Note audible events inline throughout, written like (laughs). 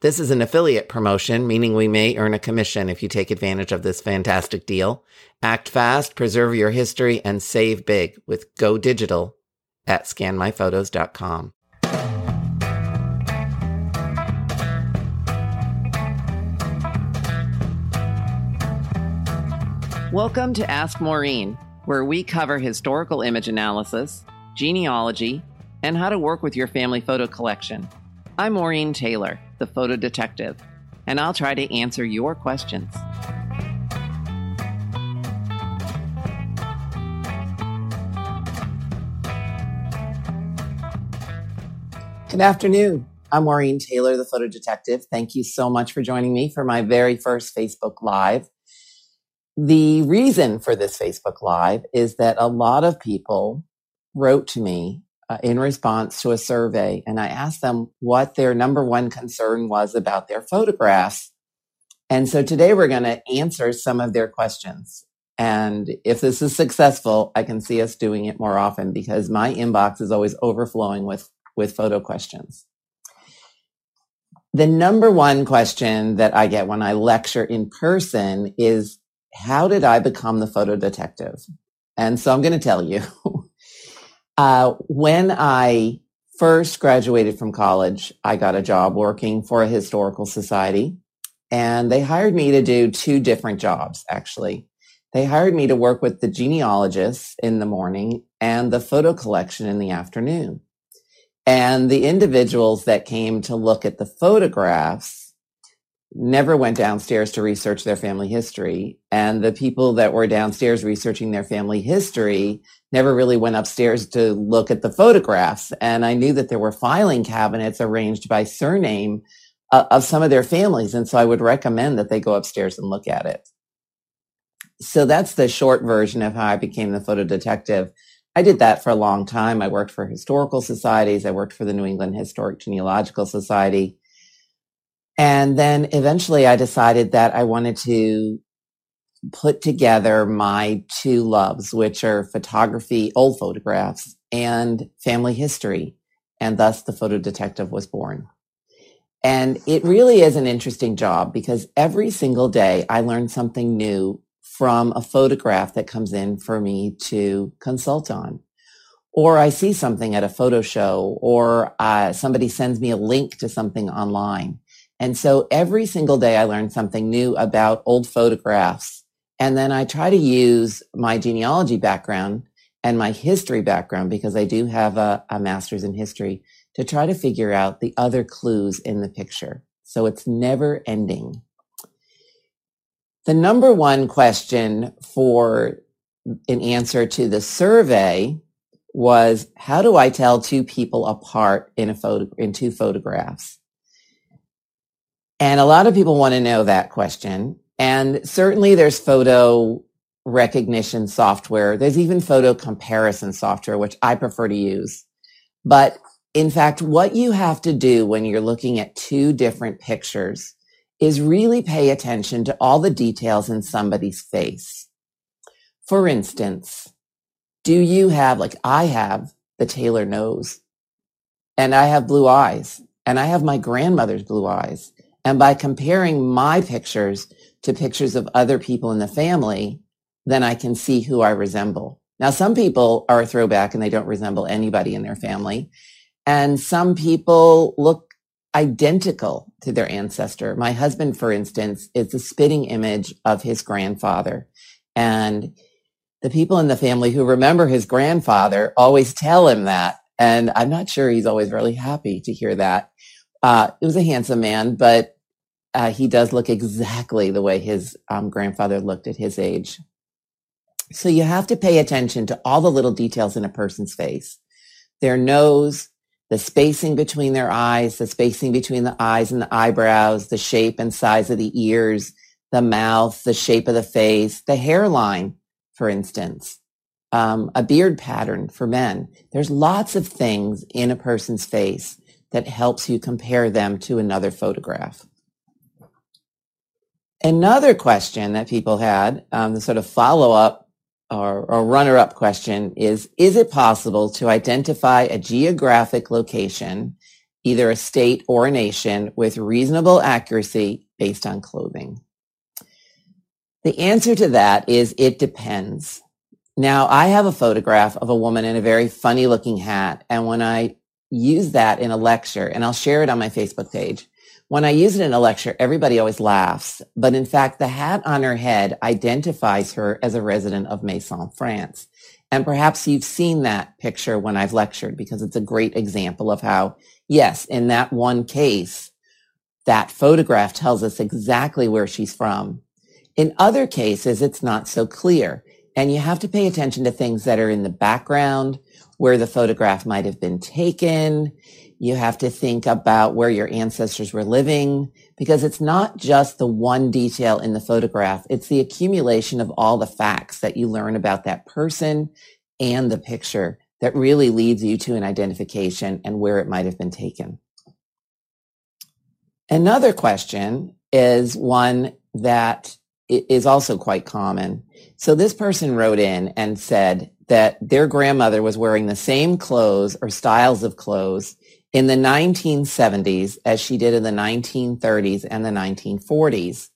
This is an affiliate promotion, meaning we may earn a commission if you take advantage of this fantastic deal. Act fast, preserve your history, and save big with Go Digital at scanmyphotos.com. Welcome to Ask Maureen, where we cover historical image analysis, genealogy, and how to work with your family photo collection. I'm Maureen Taylor the photo detective, and I'll try to answer your questions. Good afternoon. I'm Maureen Taylor, the photo detective. Thank you so much for joining me for my very first Facebook Live. The reason for this Facebook Live is that a lot of people wrote to me uh, in response to a survey and I asked them what their number one concern was about their photographs. And so today we're going to answer some of their questions. And if this is successful, I can see us doing it more often because my inbox is always overflowing with, with photo questions. The number one question that I get when I lecture in person is, how did I become the photo detective? And so I'm going to tell you. (laughs) Uh, when I first graduated from college, I got a job working for a historical society and they hired me to do two different jobs, actually. They hired me to work with the genealogists in the morning and the photo collection in the afternoon. And the individuals that came to look at the photographs never went downstairs to research their family history. And the people that were downstairs researching their family history never really went upstairs to look at the photographs. And I knew that there were filing cabinets arranged by surname uh, of some of their families. And so I would recommend that they go upstairs and look at it. So that's the short version of how I became the photo detective. I did that for a long time. I worked for historical societies. I worked for the New England Historic Genealogical Society. And then eventually I decided that I wanted to put together my two loves, which are photography, old photographs, and family history. And thus the photo detective was born. And it really is an interesting job because every single day I learn something new from a photograph that comes in for me to consult on. Or I see something at a photo show or uh, somebody sends me a link to something online. And so every single day I learn something new about old photographs. And then I try to use my genealogy background and my history background because I do have a, a master's in history to try to figure out the other clues in the picture. So it's never ending. The number one question for an answer to the survey was how do I tell two people apart in a photo in two photographs? And a lot of people want to know that question. And certainly there's photo recognition software. There's even photo comparison software, which I prefer to use. But in fact, what you have to do when you're looking at two different pictures is really pay attention to all the details in somebody's face. For instance, do you have, like I have, the Taylor nose and I have blue eyes and I have my grandmother's blue eyes and by comparing my pictures to pictures of other people in the family, then I can see who I resemble. Now, some people are a throwback and they don't resemble anybody in their family. And some people look identical to their ancestor. My husband, for instance, is a spitting image of his grandfather. And the people in the family who remember his grandfather always tell him that. And I'm not sure he's always really happy to hear that. Uh, it was a handsome man, but uh, he does look exactly the way his um, grandfather looked at his age. So you have to pay attention to all the little details in a person's face. Their nose, the spacing between their eyes, the spacing between the eyes and the eyebrows, the shape and size of the ears, the mouth, the shape of the face, the hairline, for instance. um, a beard pattern for men. There's lots of things in a person's face that helps you compare them to another photograph. Another question that people had, um, the sort of follow up or, or runner up question is, is it possible to identify a geographic location, either a state or a nation, with reasonable accuracy based on clothing? The answer to that is it depends. Now, I have a photograph of a woman in a very funny looking hat. And when I use that in a lecture, and I'll share it on my Facebook page, when I use it in a lecture, everybody always laughs. But in fact, the hat on her head identifies her as a resident of Maison, France. And perhaps you've seen that picture when I've lectured because it's a great example of how, yes, in that one case, that photograph tells us exactly where she's from. In other cases, it's not so clear. And you have to pay attention to things that are in the background, where the photograph might have been taken. You have to think about where your ancestors were living because it's not just the one detail in the photograph. It's the accumulation of all the facts that you learn about that person and the picture that really leads you to an identification and where it might have been taken. Another question is one that is also quite common. So this person wrote in and said that their grandmother was wearing the same clothes or styles of clothes in the 1970s as she did in the 1930s and the 1940s.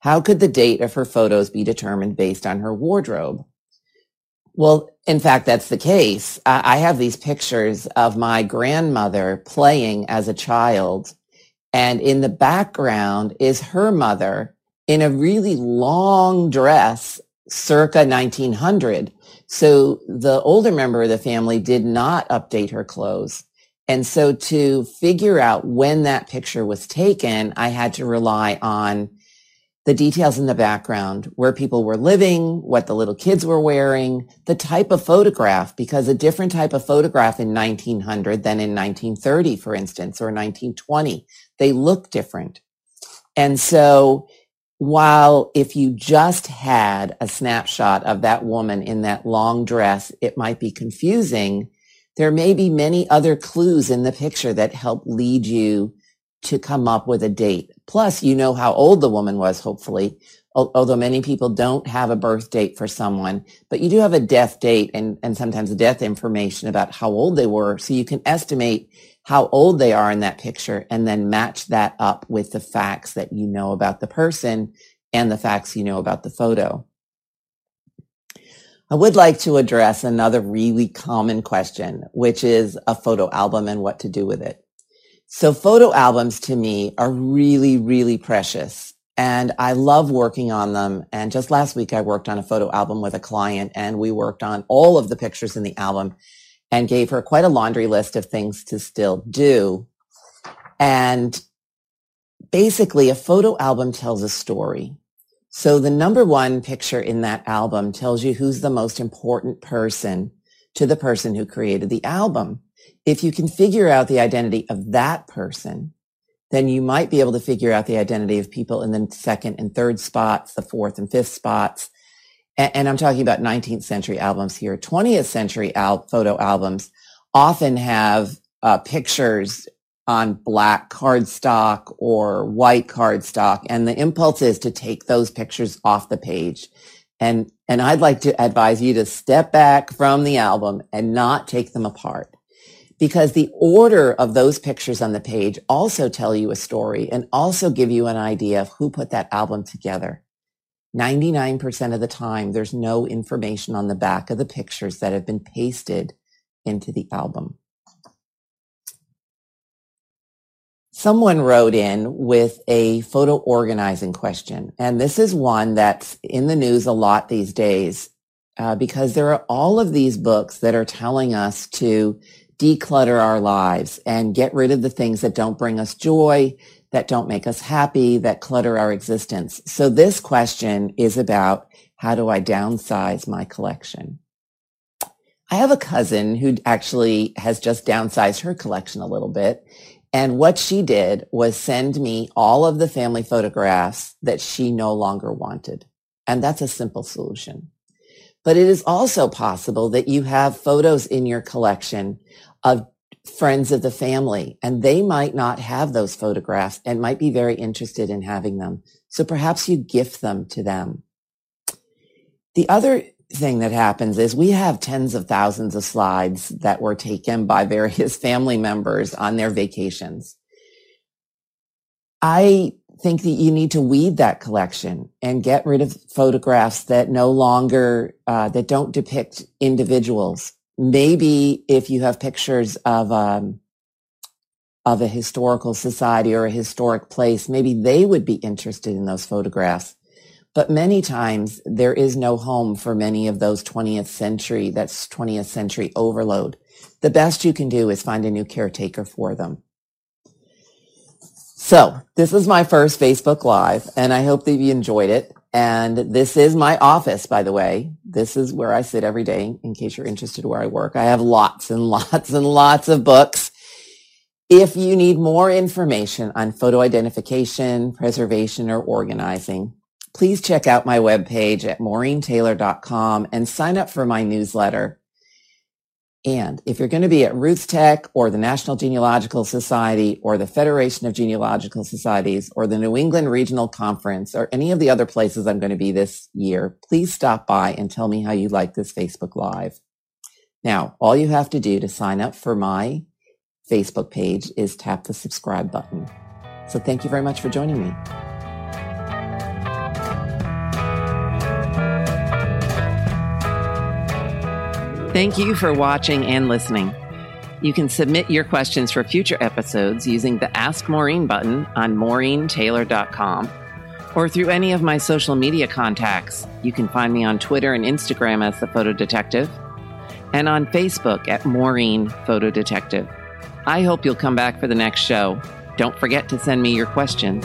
How could the date of her photos be determined based on her wardrobe? Well, in fact, that's the case. I have these pictures of my grandmother playing as a child. And in the background is her mother in a really long dress circa 1900. So the older member of the family did not update her clothes. And so to figure out when that picture was taken, I had to rely on the details in the background, where people were living, what the little kids were wearing, the type of photograph, because a different type of photograph in 1900 than in 1930, for instance, or 1920, they look different. And so while if you just had a snapshot of that woman in that long dress, it might be confusing. There may be many other clues in the picture that help lead you to come up with a date. Plus, you know how old the woman was, hopefully, although many people don't have a birth date for someone, but you do have a death date and, and sometimes death information about how old they were. So you can estimate how old they are in that picture and then match that up with the facts that you know about the person and the facts you know about the photo. I would like to address another really common question, which is a photo album and what to do with it. So photo albums to me are really, really precious and I love working on them. And just last week, I worked on a photo album with a client and we worked on all of the pictures in the album and gave her quite a laundry list of things to still do. And basically a photo album tells a story. So the number one picture in that album tells you who's the most important person to the person who created the album. If you can figure out the identity of that person, then you might be able to figure out the identity of people in the second and third spots, the fourth and fifth spots, and, and I'm talking about 19th century albums here. 20th century al- photo albums often have uh, pictures on black cardstock or white cardstock, and the impulse is to take those pictures off the page. And and I'd like to advise you to step back from the album and not take them apart because the order of those pictures on the page also tell you a story and also give you an idea of who put that album together. 99% of the time, there's no information on the back of the pictures that have been pasted into the album. Someone wrote in with a photo organizing question, and this is one that's in the news a lot these days uh, because there are all of these books that are telling us to declutter our lives and get rid of the things that don't bring us joy, that don't make us happy, that clutter our existence. So this question is about how do I downsize my collection? I have a cousin who actually has just downsized her collection a little bit. And what she did was send me all of the family photographs that she no longer wanted. And that's a simple solution. But it is also possible that you have photos in your collection of friends of the family and they might not have those photographs and might be very interested in having them. So perhaps you gift them to them. The other thing that happens is we have tens of thousands of slides that were taken by various (laughs) family members on their vacations. I think that you need to weed that collection and get rid of photographs that no longer, uh, that don't depict individuals. Maybe if you have pictures of, um, of a historical society or a historic place, maybe they would be interested in those photographs. But many times there is no home for many of those 20th century, that's 20th century overload. The best you can do is find a new caretaker for them. So this is my first Facebook Live and I hope that you enjoyed it. And this is my office, by the way. This is where I sit every day in case you're interested where I work. I have lots and (laughs) lots and lots of books. If you need more information on photo identification, preservation, or organizing, please check out my webpage at maureentaylor.com and sign up for my newsletter. And if you're going to be at RootsTech or the National Genealogical Society or the Federation of Genealogical Societies or the New England Regional Conference or any of the other places I'm going to be this year, please stop by and tell me how you like this Facebook Live. Now, all you have to do to sign up for my Facebook page is tap the subscribe button. So thank you very much for joining me. Thank you for watching and listening. You can submit your questions for future episodes using the Ask Maureen button on MaureenTaylor.com or through any of my social media contacts. You can find me on Twitter and Instagram as The Photo Detective and on Facebook at Maureen Photo Detective. I hope you'll come back for the next show. Don't forget to send me your questions.